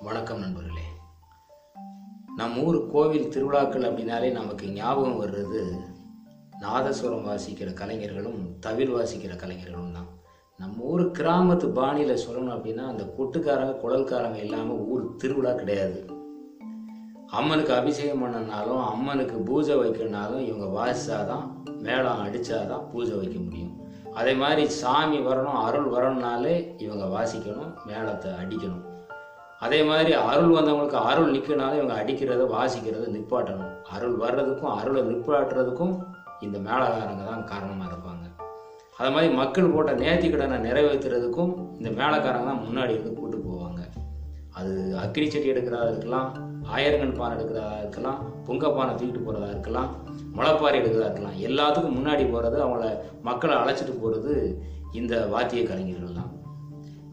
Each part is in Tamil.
வணக்கம் நண்பர்களே. நம்ம ஊர் கோவில் திருவிழாக்கள் அப்படின்னாலே நமக்கு ஞாபகம் வர்றது நாதஸ்வரம் வாசிக்கிற கலைஞர்களும் தவிர் வாசிக்கிற கலைஞர்களும் தான். நம்ம ஊர் கிராமத்து பாணியில் சொல்லணும் அப்படின்னா அந்த கொட்டுக்காரங்க குடல்காரங்க இல்லாமல் ஊர் திருவிழா கிடையாது. அம்மனுக்கு அபிஷேகம் பண்ணனாலும் அம்மனுக்கு பூஜை வைக்கணுனாலும் இவங்க வாசித்தாதான் மேளம் அடித்தாதான் பூஜை வைக்க முடியும். அதே மாதிரி சாமி வரணும் அருள் வரணும்னாலே இவங்க வாசிக்கணும் மேளத்தை அடிக்கணும். அதே மாதிரி அருள் வந்தவங்களுக்கு அருள் நிற்கனாலும் இவங்க அடிக்கிறத வாசிக்கிறத நிப்பாட்டணும். அருள் வர்றதுக்கும் அருளை நிப்பாட்டுறதுக்கும் இந்த மேளகாரங்க தான் காரணமாக இருப்பாங்க. அது மாதிரி மக்கள் போட்ட நேர்த்தி கடனை நிறைவேற்றுறதுக்கும் இந்த மேளக்காரங்க தான் முன்னாடி இருந்து கூட்டு போவாங்க. அது அக்கினி செடி எடுக்கிறதா இருக்கலாம் ஆயிரங்கன் பானை எடுக்கிறதா இருக்கலாம் புங்கப்பானை பானை தூக்கிட்டு போகிறதா இருக்கலாம் முளைப்பாரி எடுக்கிறதா இருக்கலாம். எல்லாத்துக்கும் முன்னாடி போகிறது அவங்கள மக்களை அழைச்சிட்டு போகிறது இந்த வாத்திய கலைஞர்கள் தான்.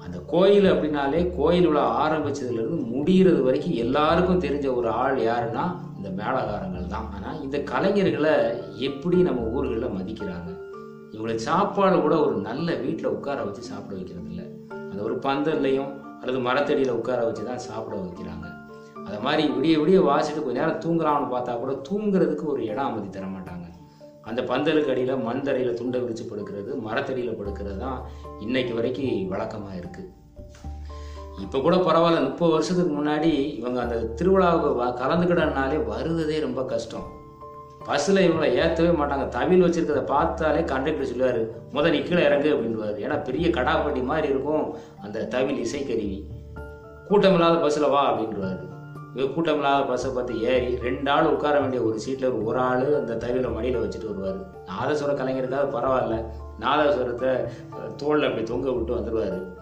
அந்த கோயில் அப்படின்னாலே கோயில் விழா ஆரம்பிச்சதுலேருந்து முடிகிறது வரைக்கும் எல்லாருக்கும் தெரிஞ்ச ஒரு ஆள் யாருன்னா இந்த மேளகாரங்கள் தான். ஆனால் இந்த கலைஞர்களை எப்படி நம்ம ஊர்களில் மதிக்கிறாங்க? இவங்களுக்கு சாப்பாடு கூட ஒரு நல்ல வீட்டில் உட்கார வச்சு சாப்பிட வைக்கிறது இல்லை. அந்த ஒரு பந்தல்லையும் அல்லது மரத்தடியில் உட்கார வச்சு தான் சாப்பிட வைக்கிறாங்க. அதை மாதிரி விடிய விடிய வாசிட்டு கொஞ்ச நேரம் தூங்குறான்னு பார்த்தா கூட தூங்குறதுக்கு ஒரு இடம் அமைதி தர மாட்டாங்க அந்த பந்தலுக்கு அடியில் மண் தரையில் துண்டை விரித்து படுக்கிறது மரத்தடியில் படுக்கிறது தான் இன்னைக்கு வரைக்கும் வழக்கமாக இருக்குது இப்போ கூட பரவாயில்ல முப்பது வருஷத்துக்கு முன்னாடி இவங்க அந்த திருவிழாவுக்கு வ- கலந்துக்கிடனாலே வருவதே ரொம்ப கஷ்டம். பஸ்ஸில் இவங்களை ஏற்றவே மாட்டாங்க. தவில் வச்சுருக்கிறத பார்த்தாலே கண்டக்டர் சொல்லுவார் முதல் நீ கீழே இறங்கு அப்படின்வார் ஏன்னா பெரிய கடாப்பட்டி மாதிரி இருக்கும் அந்த தவில் இசைக்கருவி. கூட்டம் இல்லாத பஸ்ஸில் வா அப்படின்வார் கூட்டம் இல்லாத பஸ்ஸை பார்த்து ஏறி ரெண்டு ஆள் உட்கார வேண்டிய ஒரு சீட்டில் ஒரு ஆள் அந்த தவிர மடியில் வச்சுட்டு வருவார். நாதஸ்வர கலைஞருக்காக பரவாயில்ல. நாதஸ்வரத்தை தோளில் அப்படி தொங்க விட்டு வந்துடுவார்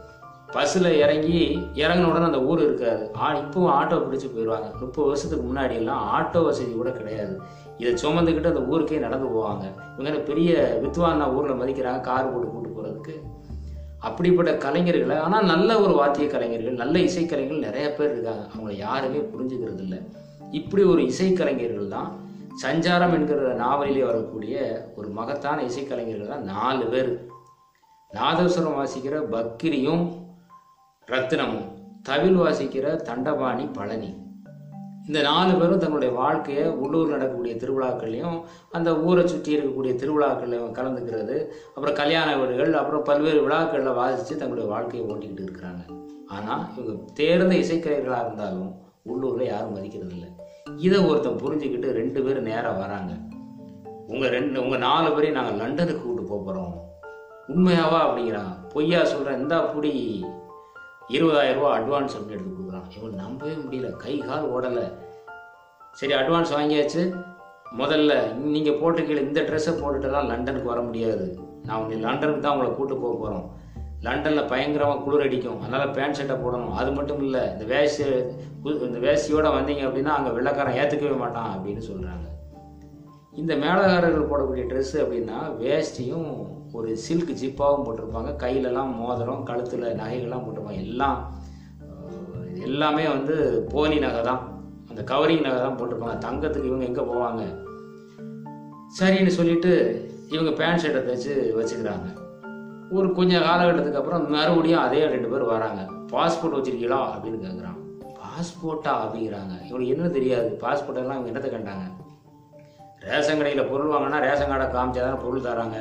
பஸ்ஸில் இறங்கி இறங்கின உடனே அந்த ஊர் இருக்காது ஆ இப்பவும் ஆட்டோ பிடிச்சி போயிடுவாங்க முப்பது வருஷத்துக்கு முன்னாடி எல்லாம் ஆட்டோ வசதி கூட கிடையாது. இதை சுமந்துக்கிட்டு அந்த ஊருக்கே நடந்து போவாங்க. இவங்க பெரிய வித்வானா ஊரில் மதிக்கிறாங்க. கார் போட்டு கூட்டு போகிறதுக்கு அப்படிப்பட்ட கலைஞர்களை ஆனால் நல்ல ஒரு வாத்திய கலைஞர்கள் நல்ல இசைக்கலைஞர்கள் நிறைய பேர் இருக்காங்க. அவங்கள யாருமே புரிஞ்சுக்கிறது இல்லை. இப்படி ஒரு இசைக்கலைஞர்கள் தான் சஞ்சாரம் என்கிற நாவலிலே வரக்கூடிய ஒரு மகத்தான இசைக்கலைஞர்கள் தான் நாலு பேர். நாதஸ்வரம் வாசிக்கிற பக்கிரியும் ரத்தினமும் தவில் வாசிக்கிற தண்டபாணி பழனி. இந்த நாலு பேரும் தங்களுடைய வாழ்க்கையை உள்ளூர் நடக்கக்கூடிய திருவிழாக்கள்லையும் அந்த ஊரை சுற்றி இருக்கக்கூடிய திருவிழாக்கள்லையும் கலந்துக்கிறது. அப்புறம் கல்யாண வீடுகள் அப்புறம் பல்வேறு விழாக்களில் வாசித்து தங்களுடைய வாழ்க்கையை ஓட்டிக்கிட்டு இருக்கிறாங்க. ஆனால் இவங்க தேர்ந்த இசைக்கலைஞர்களாக இருந்தாலும் உள்ளூரில் யாரும் மதிக்கிறது இல்லை இதை ஒருத்தன் புரிஞ்சுக்கிட்டு ரெண்டு பேரும் நேராக வராங்க. உங்கள் ரெண்டு உங்கள் நாலு பேரையும் நாங்கள் லண்டனுக்கு கூப்பிட்டு போகிறோம் உண்மையாவா அப்படிங்கிறான். பொய்யா சொல்கிறேன் இந்தா புடி. இருபதாயிரம் ரூபா அட்வான்ஸ் அப்படின்னு எடுத்து கொடுக்குறான். இவன் நம்பவே முடியல. கை கால் ஓடலை. சரி அட்வான்ஸ் வாங்கியாச்சு. முதல்ல நீங்கள் போட்டிருக்கீங்க இந்த ட்ரெஸ்ஸை போட்டுட்டுலாம் லண்டனுக்கு வர முடியாது. நான் உங்களை லண்டனுக்கு தான் உங்களை கூட்டு போக போகிறோம் லண்டனில் பயங்கரமாக குளிர் அடிக்கும். அதனால் பேண்ட் ஷர்ட்டை போடணும். அது மட்டும் இல்லை இந்த வேசி இந்த வேசியோடு வந்தீங்க அப்படின்னா அங்கே வெள்ளைக்காரன் ஏற்றுக்கவே மாட்டான் அப்படின்னு சொல்கிறாங்க இந்த மேளகாரர்கள் போடக்கூடிய ட்ரெஸ்ஸு அப்படின்னா வேஷ்டியும் ஒரு சில்க் ஜிப்பாகவும் போட்டிருப்பாங்க. கையிலலாம் மோதிரம் கழுத்தில் நகைகள்லாம் போட்டிருப்பாங்க. எல்லாம் எல்லாமே வந்து போனி நகை தான். அந்த கவரிங் நகை தான் போட்டிருப்பாங்க. தங்கத்துக்கு இவங்க எங்கே போவாங்க? சரின்னு சொல்லிட்டு இவங்க பேண்ட் ஷர்ட்டை தைச்சு வச்சுக்கிறாங்க. ஒரு கொஞ்சம் காலகட்டத்துக்கு அப்புறம் மறுபடியும் அதே ரெண்டு பேர் வராங்க. பாஸ்போர்ட் வச்சிருக்கீங்களா? அப்படின்னு கேட்குறான் பாஸ்போர்ட்டா அப்படிங்கிறாங்க. இவங்களுக்கு என்ன தெரியாது. பாஸ்போர்ட்டெல்லாம் இவங்க என்னத்தை கண்டாங்க? ரேஷன் கடையில் பொருள் வாங்கினா ரேஷன் கார்டை காமிச்சா தானே பொருள் தராங்க.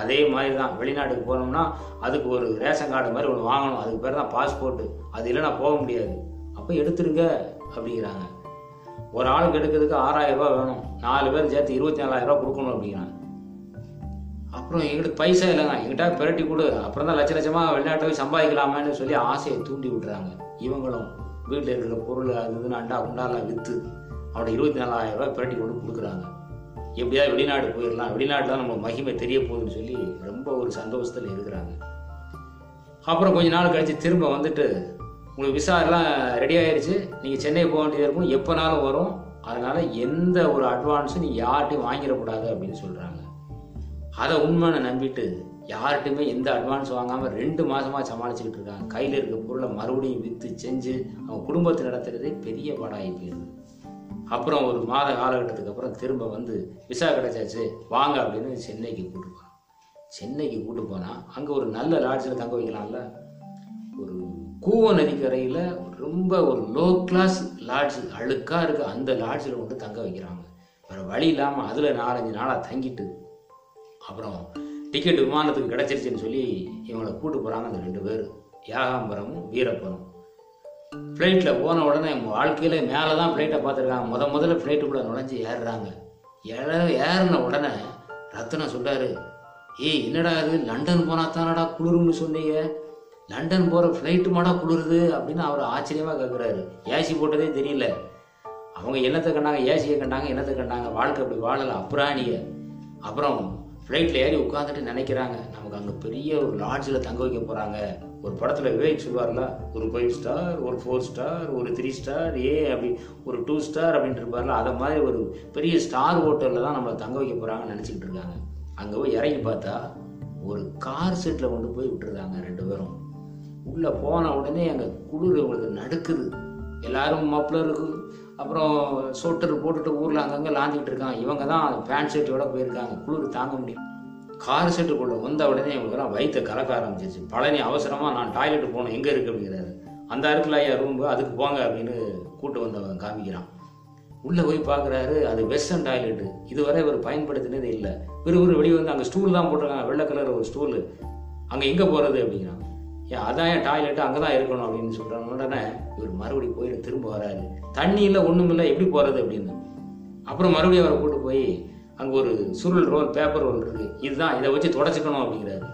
அதே மாதிரி தான் வெளிநாட்டுக்கு போனோம்னா அதுக்கு ஒரு ரேஷன் கார்டு மாதிரி ஒன்று வாங்கணும். அதுக்கு பேர் தான் பாஸ்போர்ட்டு அது இல்லைன்னா போக முடியாது. அப்போ எடுத்துருங்க அப்படிங்கிறாங்க. ஒரு ஆளுக்கு எடுக்கிறதுக்கு ஆறாயிரம் ரூபா வேணும். நாலு பேர் சேர்த்து இருபத்தி நாலாயிரம் ரூபா கொடுக்கணும் அப்படிங்கிறாங்க. அப்புறம் எங்களுக்கு பைசா இல்லைங்க. எங்கிட்ட பிரட்டி கொடு. அப்புறம் தான் லட்ச லட்சமாக வெளிநாட்டை போய் சம்பாதிக்கலாமேன்னு சொல்லி ஆசையை தூண்டி விட்றாங்க. இவங்களும் வீட்டில் இருக்கிற பொருள் அது இதுன்னு அண்டா குண்டாலாம் விற்று அவனை இருபத்தி நாலாயிரம் ரூபாய் பிரட்டி கொண்டு கொடுக்குறாங்க. எப்படியாவது வெளிநாடு போயிடலாம். வெளிநாட்டில் தான் நம்ம மகிமை தெரிய போகுதுன்னு சொல்லி ரொம்ப ஒரு சந்தோஷத்தில் இருக்கிறாங்க. அப்புறம் கொஞ்ச நாள் கழித்து திரும்ப வந்துட்டு உங்களுக்கு விசா எல்லாம் ரெடி ஆயிடுச்சு நீங்கள் சென்னை போக வேண்டியது இருக்கும். எப்போனாலும் வரும். அதனால் எந்த ஒரு அட்வான்ஸும் நீங்கள் யார்கிட்டையும் வாங்கிடக்கூடாது அப்படின்னு சொல்கிறாங்க அதை உண்மைன்னு நம்பிட்டு யார்கிட்டையுமே எந்த அட்வான்ஸ் வாங்காமல் ரெண்டு மாதமாக சமாளிச்சுக்கிட்டு இருக்காங்க. கையில் இருக்க பொருளை மறுபடியும் விற்று செஞ்சு அவங்க குடும்பத்தை நடத்துகிறதே பெரிய பாடாகி போயிடுது. அப்புறம் ஒரு மாத காலகட்டத்துக்கு அப்புறம் திரும்ப வந்து விசா கிடைச்சாச்சு. வாங்க அப்படின்னு சென்னைக்கு கூட்டு போகிறான் சென்னைக்கு கூட்டு போனால் அங்கே ஒரு நல்ல லாட்ஜில் தங்க வைக்கலாம்ல? ஒரு கூவ நதிக்கரையில் ரொம்ப ஒரு லோ கிளாஸ் லாட்ஜ் அழுக்காக இருக்குது அந்த லாட்ஜில் கொண்டு தங்க வைக்கிறாங்க. வேறு வழி இல்லாமல் அதில் நாலஞ்சு நாளாக தங்கிட்டு அப்புறம் டிக்கெட் விமானத்துக்கு கிடச்சிருச்சுன்னு சொல்லி இவங்களை கூட்டு போகிறாங்க அந்த ரெண்டு பேர் யாகாம்பரமும் வீரப்பரும் ஃப்ளைட்டில் போன உடனே எங்கள் வாழ்க்கையில் மேலே தான் ஃப்ளைட்டை பார்த்துருக்காங்க. முத முதல்ல ஃப்ளைட்டுக்குள்ளே நுழைஞ்சு ஏறுறாங்க. ஏற ஏறின உடனே ரத்னம் சொல்றாரு ஏய் என்னடா இது? லண்டன் போனால் தானடா குளிரும்னு சொன்னீங்க. லண்டன் போகிற ஃப்ளைட்டு மாடா குளிருது? அப்படின்னு அவர் ஆச்சரியமாக கேட்குறாரு ஏசி போட்டதே தெரியல. அவங்க என்னத்தை கண்டாங்க? ஏசியை கண்டாங்க என்னத்தை கண்டாங்க? வாழ்க்கை அப்படி வாழலை. அப்புறாணிய. அப்புறம் ஃப்ளைட்டில் ஏறி உட்காந்துட்டு நினைக்கிறாங்க. நமக்கு அங்கே பெரிய ஒரு லாட்ஜில் தங்க வைக்க போகிறாங்க ஒரு படத்தில் விவேக் சொல்வார்ல ஒரு ஃபைவ் ஸ்டார் ஒரு ஃபோர் ஸ்டார் ஒரு த்ரீ ஸ்டார் ஏ அப்படி ஒரு டூ ஸ்டார் அப்படின்ட்டு இருப்பார்ல அதை மாதிரி ஒரு பெரிய ஸ்டார் ஹோட்டலில் தான் நம்மளை தங்க வைக்க போகிறாங்கன்னு நினச்சிக்கிட்டு இருக்காங்க. அங்கே போய் இறங்கி பார்த்தா ஒரு கார் செட்டில் கொண்டு போய் விட்டுருக்காங்க ரெண்டு பேரும். உள்ளே போன உடனே அங்கே குளிர் இவங்களுக்கு நடுக்குது. எல்லாரும் மப்ளருக்கு அப்புறம் சொட்டர் போட்டுட்டு ஊரில் அங்கங்கே லாந்திக்கிட்டு இருக்காங்க. இவங்க தான் பேண்ட் ஷர்ட்டோட போயிருக்காங்க. குளிர் தாங்க முடியும் கார் செட்டுக்குள்ளே வந்த உடனே இவங்களுக்குலாம் வயிற்று கலக்க ஆரம்பிச்சிருச்சு. பழனி அவசரமாக நான் டாய்லெட் போகணும் எங்கே இருக்குது அப்படிங்கிறாரு. அந்த இருக்குல்ல ஐயா ரூம் அதுக்கு போங்க அப்படின்னு கூட்டு வந்தவன் காமிக்கிறான். உள்ளே போய் பார்க்குறாரு அது வெஸ்டர்ன் டாய்லெட்டு இதுவரை இவர் பயன்படுத்தினது இல்லை. இவர் வெளியே வந்து அங்கே ஸ்டூல் தான் போட்டிருக்காங்க வெள்ளை கலர் ஒரு ஸ்டூலு அங்கே எங்கே போகிறது அப்படிங்கிறான். ஏன் அதான் என் டாய்லெட்டு அங்கே தான் இருக்கணும் அப்படின்னு சொல்கிறாங்க உடனே இவர் மறுபடியும் போயிட்டு திரும்ப வராரு. தண்ணி இல்லை ஒன்றும் இல்லை எப்படி போகிறது அப்படின்னு. அப்புறம் மறுபடியும் அவரை கூட்டு போய் அங்கே ஒரு சுருள் ரோல் பேப்பர் ஒன்று இருக்கு. இதுதான் இதை வச்சு தொடச்சிக்கணும் அப்படிங்கிறாரு.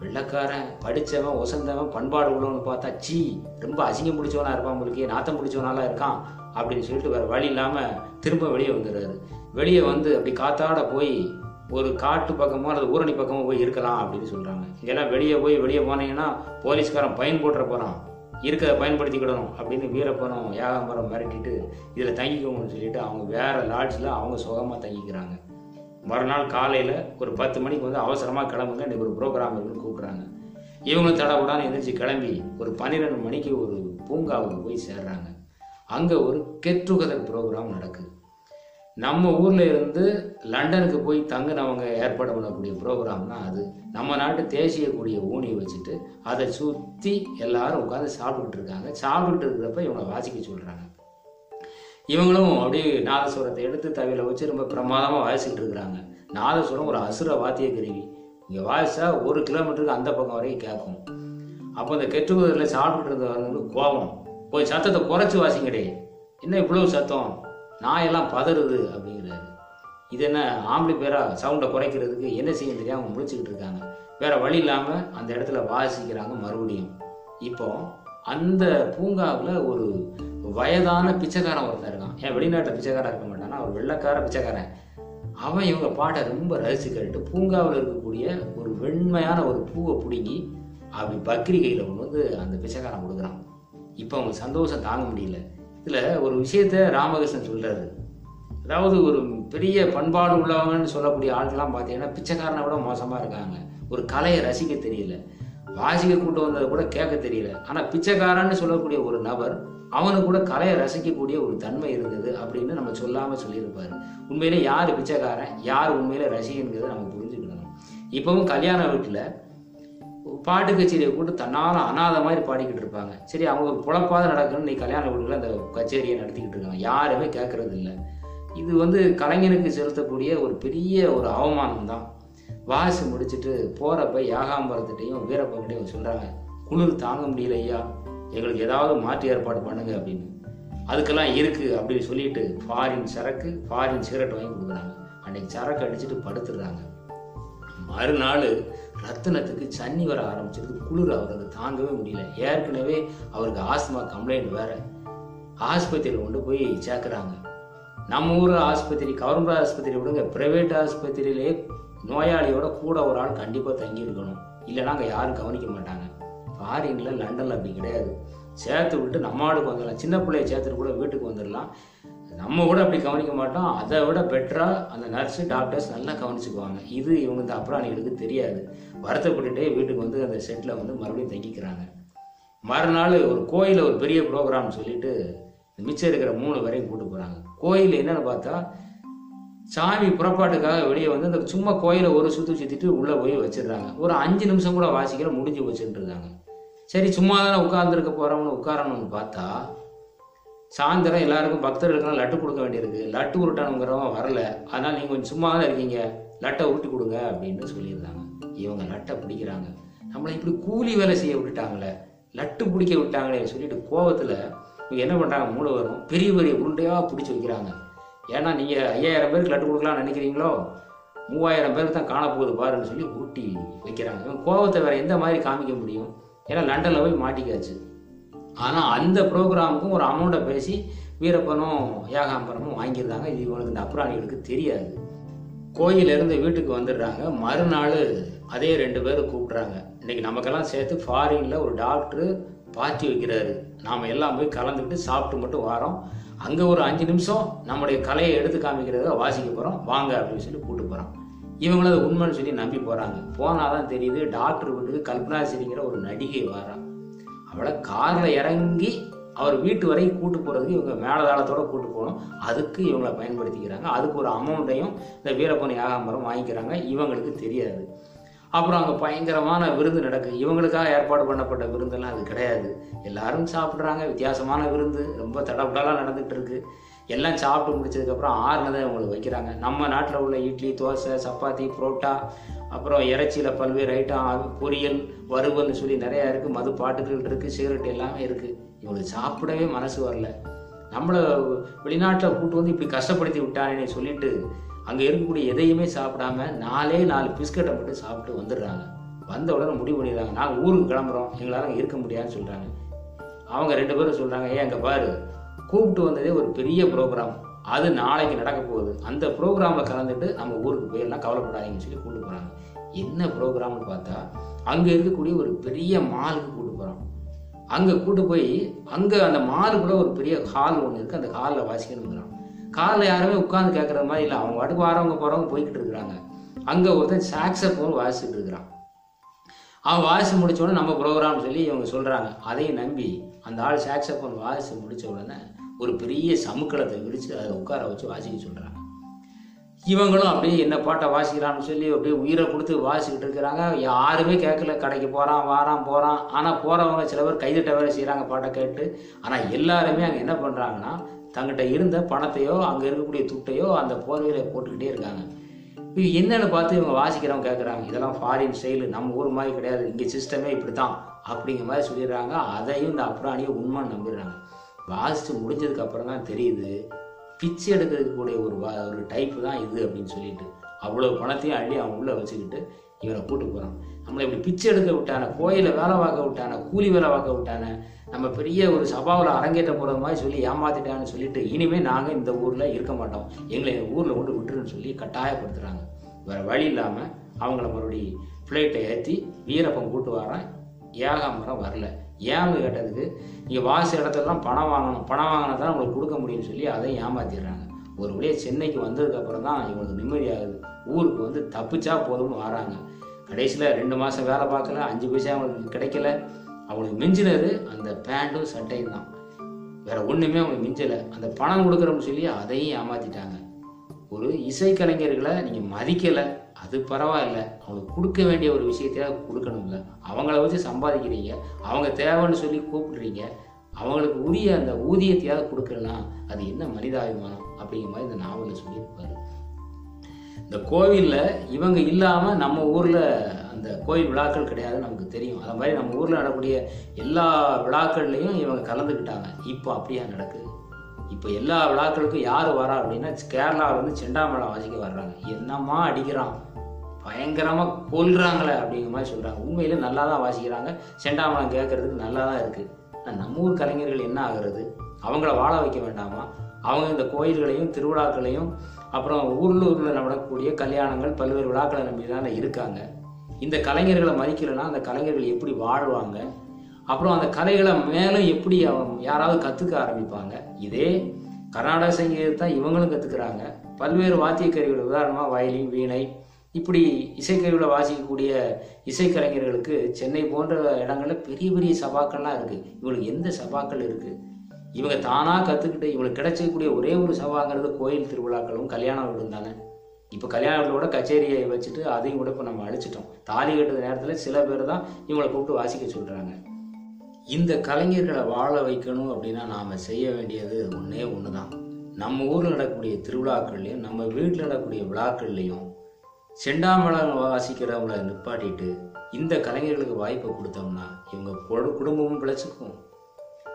வெள்ளக்காரன் படித்தவன் ஒசந்தவன் பண்பாடு உள்ளவனு பார்த்தா சீ ரொம்ப அசிங்கம் பிடிச்சவனா இருப்பான் உங்களுக்கு நாத்தம் பிடிச்சவனாலாம் இருக்கான் அப்படின்னு சொல்லிட்டு வேற வழி இல்லாமல் திரும்ப வெளியே வந்துடுறாரு. வெளியே வந்து அப்படி காத்தாட போய் ஒரு காட்டு பக்கமோ அல்லது ஊரணி பக்கமோ போய் இருக்கலாம் அப்படின்னு சொல்கிறாங்க இங்கெல்லாம் வெளியே போய் வெளியே போனீங்கன்னா போலீஸ்காரன் பயன் போட்டுற போகிறான் இருக்கிறத பயன்படுத்திக்கிடணும் அப்படின்னு வீரப்பனும் யாகாம்பரம் மிரட்டிட்டு இதில் தங்கிக்கோங்கன்னு சொல்லிட்டு அவங்க வேறு லாட்ஜில் அவங்க சுகமாக தங்கிக்கிறாங்க. மறுநாள் காலையில் ஒரு பத்து மணிக்கு வந்து அவசரமாக கிளம்புங்க இன்றைக்கி ஒரு ப்ரோக்ராம் இருக்குன்னு கூப்பிட்றாங்க. இவங்களும் தடவுடான்னு எந்திரிச்சு கிளம்பி ஒரு பன்னிரெண்டு மணிக்கு ஒரு பூங்காவுக்கு போய் சேர்றாங்க. அங்கே ஒரு கெட் டுகெதர் ப்ரோக்ராம் நடக்குது. நம்ம ஊரில் இருந்து லண்டனுக்கு போய் தங்கினவங்க ஏற்பாடு பண்ணக்கூடிய ப்ரோக்ராம்னா அது. நம்ம நாட்டு தேசிய கூடிய ஊனியை வச்சுட்டு அதை சுற்றி எல்லாரும் உட்காந்து சாப்பிட்டுட்டு இருக்காங்க. சாப்பிட்டுட்டு இருக்கிறப்ப இவங்களை வாசிக்க சொல்கிறாங்க இவங்களும் அப்படியே நாதஸ்வரத்தை எடுத்து தவில வச்சு ரொம்ப பிரமாதமாக வாசிக்கிட்டு இருக்கிறாங்க. நாதஸ்வரம் ஒரு அசுர வாத்திய கருவி. இங்கே வாசித்தா ஒரு கிலோமீட்டருக்கு அந்த பக்கம் வரைக்கும் கேட்கும். அப்போ இந்த கெட்டுக்குதில் சாப்பிட்டுட்டு இருந்தவங்களுக்கு கோபம். போய் சத்தத்தை குறைச்சி வாசிங்கடே. என்ன இவ்வளவு சத்தம்? நாயெல்லாம் பதறுது அப்படிங்கிறாரு. இது என்ன ஆம்பளை பேராக சவுண்டை குறைக்கிறதுக்கு என்ன செய்ய தெரியாமல் முடிச்சுக்கிட்டு இருக்காங்க. வேற வழி இல்லாமல் அந்த இடத்துல வாசிக்கிறாங்க மறுபடியும். இப்போ அந்த பூங்காவில் ஒரு வயதான பிச்சைக்காரன் ஒருத்தர் இருக்கான். ஏன் வெளிநாட்டில் பிச்சைக்காரன் இருக்க மாட்டானா? ஒரு வெள்ளைக்கார பிச்சைக்காரன். அவன் இவங்க பாட்டை ரொம்ப ரசிச்சு கேட்டு பூங்காவில் இருக்கக்கூடிய ஒரு வெண்மையான ஒரு பூவை பிடுங்கி அப்படி பக்ரி கையில் கொண்டு வந்து அந்த பிச்சைக்காரன் கொடுக்குறான். இப்போ அவங்களுக்கு சந்தோஷம் தாங்க முடியல. இதில் ஒரு விஷயத்த ராமகிருஷ்ணன் சொல்கிறாரு அதாவது ஒரு பெரிய பண்பாடு உள்ளவங்கன்னு சொல்லக்கூடிய ஆட்கள்லாம் பார்த்தீங்கன்னா பிச்சைக்காரனை விட மோசமாக இருக்காங்க. ஒரு கலையை ரசிக்க தெரியல. வாசிக்க கூட்டு வந்ததை கூட கேட்க தெரியல. ஆனால் பிச்சைக்காரன்னு சொல்லக்கூடிய ஒரு நபர் அவனுக்கு கூட கலையை ரசிக்கக்கூடிய ஒரு தன்மை இருந்தது அப்படின்னு நம்ம சொல்லாமல் சொல்லியிருப்பார். உண்மையிலே யார் பிச்சைக்காரன் யார் உண்மையிலே ரசிகங்கிறத நம்ம புரிஞ்சுக்கணும். இப்போவும் கல்யாண வீட்டில் பாட்டு கச்சேரியை கூட்டு தன்னால் அனாத மாதிரி பாடிக்கிட்டு இருப்பாங்க. சரி அவங்க புழப்பாத நடக்கணும்னு நீ கல்யாண வீடுகளில் அந்த கச்சேரியை நடத்திக்கிட்டு இருக்காங்க. யாருமே கேட்கறது இல்லை. இது வந்து கலைஞனுக்கு செலுத்தக்கூடிய ஒரு பெரிய ஒரு அவமானம் தான். வாசி முடிச்சுட்டு போகிறப்ப யாகாம்பரத்திட்டையும் வீரப்பங்கிட்டையும் சொல்கிறாங்க குளிர் தாங்க முடியல ஐயா. எங்களுக்கு ஏதாவது மாற்று ஏற்பாடு பண்ணுங்க அப்படின்னு. அதுக்கெல்லாம் இருக்கு அப்படின்னு சொல்லிட்டு ஃபாரின் சரக்கு ஃபாரின் சிகரெட் வாங்கி கொடுக்குறாங்க. அன்னைக்கு சரக்கு அடிச்சுட்டு படுத்துடுறாங்க. மறுநாள் ரத்தினத்துக்கு சன்னி வர ஆரம்பிச்சது குளிர் அவருக்கு தாங்கவே முடியல. ஏற்கனவே அவருக்கு ஆஸ்துமா கம்ப்ளைண்ட் வேற. ஆஸ்பத்திரியில் கொண்டு போய் சேர்க்குறாங்க. நம்ம ஊர் ஆஸ்பத்திரி கவர்மெண்ட் ஆஸ்பத்திரி விடுங்க. பிரைவேட் ஆஸ்பத்திரியிலே நோயாளியோட கூட ஒரு ஆள் கண்டிப்பாக தங்கி இருக்கணும் இல்லைனா அங்கே யாரும் கவனிக்க மாட்டாங்க. ஃபாரின்ல லண்டனில் அப்படி கிடையாது. சேர்த்து விட்டு நம்ம ஆளுக்கு வந்துடலாம். சின்ன பிள்ளைய சேர்த்துட்டு கூட வீட்டுக்கு வந்துடலாம். நம்ம கூட அப்படி கவனிக்க மாட்டோம். அதை விட பெட்டராக அந்த நர்ஸு டாக்டர்ஸ் நல்லா கவனிச்சுக்குவாங்க. இது இவங்க இந்த அப்புறாணிகளுக்கு தெரியாது. வருத்தப்பட்டுட்டே வீட்டுக்கு வந்து அந்த செட்டில் வந்து மறுபடியும் தங்கிக்கிறாங்க. மறுநாள் ஒரு கோயிலில் ஒரு பெரிய ப்ரோக்ராம் சொல்லிட்டு மிச்சம் இருக்கிற மூணு வரையும் கூட்டு போகிறாங்க கோயில் என்னன்னு பார்த்தா சாமி புறப்பாட்டுக்காக வெளியே வந்து அந்த சும்மா கோயிலை ஒரு சுற்று சுற்றிட்டு உள்ளே போய் வச்சிடுறாங்க. ஒரு அஞ்சு நிமிஷம் கூட வாசிக்கிற முடிஞ்சு வச்சுட்டு இருக்காங்க சரி சும்மா தானே உட்கார்ந்துருக்க போகிறோம்னு உட்காரணும்னு பார்த்தா சாயந்தரம் எல்லாருக்கும் பக்தர்களுக்கெல்லாம் லட்டு கொடுக்க வேண்டியிருக்கு. லட்டு உருட்டானுங்கிறவன் வரல. அதனால் நீங்கள் கொஞ்சம் சும்மா தான் இருக்கீங்க. லட்டை உருட்டி கொடுங்க அப்படின்னு சொல்லியிருந்தாங்க. இவங்க லட்டை பிடிக்கிறாங்க. நம்மளை இப்படி கூலி வேலை செய்ய விட்டுட்டாங்களே லட்டு பிடிக்க விட்டாங்களே சொல்லிட்டு கோவத்தில் இவங்க என்ன பண்ணுறாங்க மூளை வரும் பெரிய பெரிய உருண்டையாக பிடிச்சி வைக்கிறாங்க. ஏன்னா நீங்கள் ஐயாயிரம் பேருக்கு லட்டு கொடுக்கலாம்னு நினைக்கிறீங்களோ? மூவாயிரம் பேருக்கு தான் காணப்போகுது பாருன்னு சொல்லி ஊட்டி வைக்கிறாங்க. இவங்க கோவத்தை வேற எந்த மாதிரி காமிக்க முடியும்? ஏன்னா லண்டனில் போய் மாட்டிக்காச்சு ஆனால் அந்த ப்ரோக்ராமுக்கும் ஒரு அமௌண்ட்டை பேசி வீரப்பனும் ஏகாம்பரமும் வாங்கியிருந்தாங்க. இது இவனுக்கு இந்த அப்புறாணிகளுக்கு தெரியாது. கோயிலிருந்து வீட்டுக்கு வந்துடுறாங்க. மறுநாள் அதே ரெண்டு பேரும் கூப்பிட்றாங்க. இன்னைக்கு நமக்கெல்லாம் சேர்த்து ஃபாரினில் ஒரு டாக்டரு பாத்தி வைக்கிறாரு. நாம் எல்லாம் போய் கலந்துக்கிட்டு சாப்பிட்டு மட்டும் வரோம். அங்கே ஒரு அஞ்சு நிமிஷம் நம்முடைய கலையை எடுத்து காமிக்கிறத வாசிக்க போகிறோம் வாங்க அப்படின்னு சொல்லி கூப்பிட்டு போகிறோம் இவங்களும் அதை உண்மைன்னு சொல்லி நம்பி போகிறாங்க போனால் தான் தெரியுது டாக்டர் வீட்டுக்கு கல்பனாசிரிங்கிற ஒரு நடிகை வரான். அவளை காரில் இறங்கி அவர் வீட்டு வரைக்கும் கூட்டு போகிறதுக்கு இவங்க மேலதாளத்தோடு கூட்டு போகணும். அதுக்கு இவங்களை பயன்படுத்திக்கிறாங்க. அதுக்கு ஒரு அமௌண்ட்டையும் இந்த வீரப்பன் யாகாம்பரம் வாங்கிக்கிறாங்க. இவங்களுக்கு தெரியாது. அப்புறம் அங்கே பயங்கரமான விருந்து நடக்குது இவங்களுக்காக ஏற்பாடு பண்ணப்பட்ட விருந்தெல்லாம் அது கிடையாது. எல்லாரும் சாப்பிட்றாங்க. வித்தியாசமான விருந்து. ரொம்ப தடபுடலாக நடந்துகிட்டு இருக்கு. எல்லாம் சாப்பிட்டு முடிச்சதுக்கப்புறம் ஆறுனதை இவங்களுக்கு வைக்கிறாங்க. நம்ம நாட்டில் உள்ள இட்லி தோசை சப்பாத்தி புரோட்டா அப்புறம் இறைச்சியில் பல்வேறு ஐட்டம் பொரியல் வறுவல்னு சொல்லி நிறையா இருக்குது மது பாட்டுகள் இருக்குது சிகரெட் எல்லாமே இருக்குது இவங்களுக்கு சாப்பிடவே மனசு வரல. நம்மளை வெளிநாட்டில் கூட்டு வந்து இப்படி கஷ்டப்படுத்தி விட்டானே சொல்லிட்டு அங்கே இருக்கக்கூடிய எதையுமே சாப்பிடாம நாலே நாலு பிஸ்கட்டை மட்டும் சாப்பிட்டு வந்துடுறாங்க. வந்த உடனே முடிவு பண்ணிடுறாங்க. நாங்கள் ஊருக்கு கிளம்புறோம். எங்களால் அங்கே இருக்க முடியாதுன்னு சொல்கிறாங்க அவங்க ரெண்டு பேரும் சொல்கிறாங்க ஏன் அங்கே பாரு. கூப்பிட்டு வந்ததே ஒரு பெரிய ப்ரோக்ராம் அது நாளைக்கு நடக்க போகுது. அந்த ப்ரோக்ராமில் கலந்துட்டு நம்ம ஊருக்கு போயிடலாம். கவலைப்படாதீங்கன்னு சொல்லி கூப்பிட்டு போகிறாங்க என்ன ப்ரோக்ராம்னு பார்த்தா அங்கே இருக்கக்கூடிய ஒரு பெரிய மாலுக்கு கூப்பிட்டு போகிறோம் அங்கே கூட்டு போய் அங்கே அந்த மாலுக்குள்ள ஒரு பெரிய ஹால் ஒன்று இருக்குது அந்த ஹாலில் வாசிக்கணுங்கிறான். காலில் யாருமே உட்காந்து கேட்குற மாதிரி இல்லை. அவங்க பாட்டுக்கு வரவங்க போகிறவங்க போய்கிட்டு இருக்கிறாங்க. அங்கே ஒருத்தன் சாக்ஸபோன் வாசிச்சுட்டு இருக்கிறான். அவன் வாசி முடிச்ச உடனே நம்ம ப்ரோக்ராம் சொல்லி இவங்க சொல்கிறாங்க அதையும் நம்பி அந்த ஆள் சாக்ஸபோன் வாசி முடித்த உடனே ஒரு பெரிய சமுக்களத்தை விரித்து அதை உட்கார வச்சு வாசிக்க சொல்கிறாங்க இவங்களும் அப்படியே என்ன பாட்டை வாசிக்கிறான்னு சொல்லி அப்படியே உயிரை கொடுத்து வாசிக்கிட்டு இருக்கிறாங்க. யாருமே கேட்கல. கடைக்கு போகிறான் வாரான் போகிறான் ஆனால் போகிறவங்க சில பேர் கைதிட்ட வேலை செய்கிறாங்க பாட்டை கேட்டு. ஆனால் எல்லாருமே அங்கே என்ன பண்ணுறாங்கன்னா தங்கிட்ட இருந்த பணத்தையோ அங்கே இருக்கக்கூடிய துட்டையோ அந்த போர்வையில போட்டுக்கிட்டே இருக்காங்க. இப்போ என்னென்னு பார்த்து இவங்க வாசிக்கிறவங்க கேட்குறாங்க இதெல்லாம் ஃபாரின் ஸ்டைலு நம்ம ஊர் மாதிரி கிடையாது. இங்கே சிஸ்டமே இப்படி தான் அப்படிங்கிற மாதிரி சொல்லிடுறாங்க. அதையும் இந்த அப்ராணியை உண்மை நம்பிடுறாங்க. வாசித்து முடிஞ்சதுக்கு அப்புறம் தான் தெரியுது. பிச்சை எடுக்கிறதுக்கு கூடிய ஒரு ஒரு டைப்பு தான் இது அப்படின்னு சொல்லிட்டு அவ்வளோ பணத்தையும் அள்ளி அவன் உள்ளே வச்சுக்கிட்டு இவனை கூட்டு போகிறான் நம்மளை இப்படி பிச்சை எடுக்க விட்டான கோயிலை வேலை பார்க்க விட்டான கூலி வேலை பார்க்க விட்டான நம்ம பெரிய ஒரு சபாவில் அரங்கேற்ற போகிற மாதிரி சொல்லி ஏமாத்திட்டான்னு சொல்லிட்டு இனிமேல் நாங்கள் இந்த ஊரில் இருக்க மாட்டோம். எங்களை இந்த ஊரில் கொண்டு விட்டுருன்னு சொல்லி கட்டாயப்படுத்துகிறாங்க வேறு வழி இல்லாமல் அவங்கள மறுபடி ஃப்ளைட்டை ஏற்றி வீரப்பன் கூட்டு வரான் ஏகாமரம் வரல. ஏன்னு கேட்டதுக்கு நீங்கள் வாசி இடத்துலலாம் பணம் வாங்கணும் பணம் வாங்கினா தான் உங்களுக்கு கொடுக்க முடியும்னு சொல்லி அதை ஏமாத்திடுறாங்க. ஒரு வழியாக சென்னைக்கு வந்ததுக்கப்புறம் தான் இவங்களுக்கு நிம்மதியாகுது. ஊருக்கு வந்து தப்பிச்சா போதும்னு வராங்க. கடைசியில் ரெண்டு மாதம் வேலை பார்க்கல அஞ்சு பைசா அவங்களுக்கு கிடைக்கல. அவங்களுக்கு மிஞ்சினது அந்த பேண்ட்டும் சட்டையும் தான். வேறு ஒன்றுமே அவங்களுக்கு மிஞ்சலை. அந்த பணம் கொடுக்குறோம்னு சொல்லி அதையும் ஏமாற்றிட்டாங்க ஒரு இசைக்கலைஞர்களை நீங்கள் மதிக்கலை. அது பரவாயில்ல. அவங்களுக்கு கொடுக்க வேண்டிய ஒரு விஷயத்தையாவது கொடுக்கணுங்க அவங்கள வச்சு சம்பாதிக்கிறீங்க. அவங்க தேவைன்னு சொல்லி கூப்பிடுறீங்க. அவங்களுக்கு உரிய அந்த ஊதியத்தையாவது கொடுக்கலாம் அது என்ன மனிதாபிமானம் அப்படிங்கிற மாதிரி இந்த நாவலில் சொல்லியிருப்பாரு. இந்த கோவிலில் இவங்க இல்லாமல் நம்ம ஊரில் அந்த கோயில் விழாக்கள் கிடையாது நமக்கு தெரியும். அது மாதிரி நம்ம ஊரில் நடக்கக்கூடிய எல்லா விழாக்கள்லையும் இவங்க கலந்துக்கிட்டாங்க. இப்போ அப்படியா நடக்குது? இப்போ எல்லா விழாக்களுக்கும் யார் வரா அப்படின்னா கேரளாவிலேருந்து செண்டாமலை வாசிக்க வர்றாங்க. என்னம்மா அடிக்கிறான்? பயங்கரமாக கொல்றாங்களே அப்படிங்கிற மாதிரி சொல்கிறாங்க உண்மையில் நல்லா தான் வாசிக்கிறாங்க. செண்டாமலம் கேட்கறதுக்கு நல்லா தான் இருக்குது நம்ம ஊர் கலைஞர்கள் என்ன ஆகிறது? அவங்கள வாழ வைக்க வேண்டாமா? அவங்க இந்த கோயில்களையும் திருவிழாக்களையும் அப்புறம் ஊர்லூரில் நடக்கக்கூடிய கல்யாணங்கள் பல்வேறு விழாக்களை நம்பி தானே இருக்காங்க. இந்த கலைஞர்களை மதிக்கலைன்னா அந்த கலைஞர்கள் எப்படி வாழ்வாங்க? அப்புறம் அந்த கலைகளை மேலும் எப்படி அவங்க யாராவது கற்றுக்க ஆரம்பிப்பாங்க? இதே கர்நாடக சங்கீதத்தை இவங்களும் கற்றுக்குறாங்க பல்வேறு வாத்திய கருவிகள் உதாரணமாக வயலின் வீணை இப்படி இசைக்கருவியில் வாசிக்கக்கூடிய இசைக்கலைஞர்களுக்கு சென்னை போன்ற இடங்களில் பெரிய பெரிய சபாக்கள்லாம் இருக்குது இவங்களுக்கு எந்த சபாக்கள் இருக்குது இவங்க தானாக கற்றுக்கிட்டு இவங்களுக்கு கிடைச்சக்கூடிய ஒரே ஒரு சபாங்கிறது கோயில் திருவிழாக்களும் கல்யாண வீடும் தானே. இப்போ கல்யாண வீட்டோட கச்சேரியை வச்சுட்டு அதையும் கூட இப்போ நம்ம அழிச்சிட்டோம். தாலி கட்டுற நேரத்தில் சில பேர் தான் இவங்களை கூப்பிட்டு வாசிக்க சொல்கிறாங்க இந்த கலைஞர்களை வாழ வைக்கணும் அப்படின்னா நாம் செய்ய வேண்டியது ஒன்றே ஒன்று தான் நம்ம ஊரில் நடக்கக்கூடிய திருவிழாக்கள்லையும் நம்ம வீட்டில் நடக்கக்கூடிய விழாக்கள்லையும் செண்டாமலம் வாசிக்கிறவங்கள நிப்பாட்டிட்டு இந்த கலைஞர்களுக்கு வாய்ப்பை கொடுத்தோம்னா இவங்க குடும்பமும் பிழைச்சிக்கும்.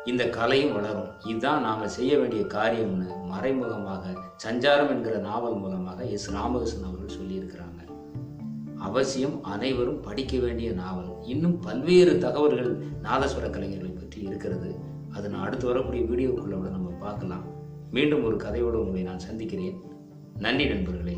இந்த கலையும் வளரும். இதுதான் நாம் செய்ய வேண்டிய காரியம்னு மறைமுகமாக சஞ்சாரம் என்கிற நாவல் மூலமாக எஸ். ராமகிருஷ்ணன் அவர்கள் சொல்லியிருக்கிறாங்க. அவசியம் அனைவரும் படிக்க வேண்டிய நாவல். இன்னும் பல்வேறு தகவல்கள் நாதஸ்வர கலைஞர்களை பற்றி இருக்கிறது. அது நான் அடுத்து வரக்கூடிய வீடியோக்குள்ள நம்ம பார்க்கலாம். மீண்டும் ஒரு கதையோடு உங்களை நான் சந்திக்கிறேன். நன்றி நண்பர்களே.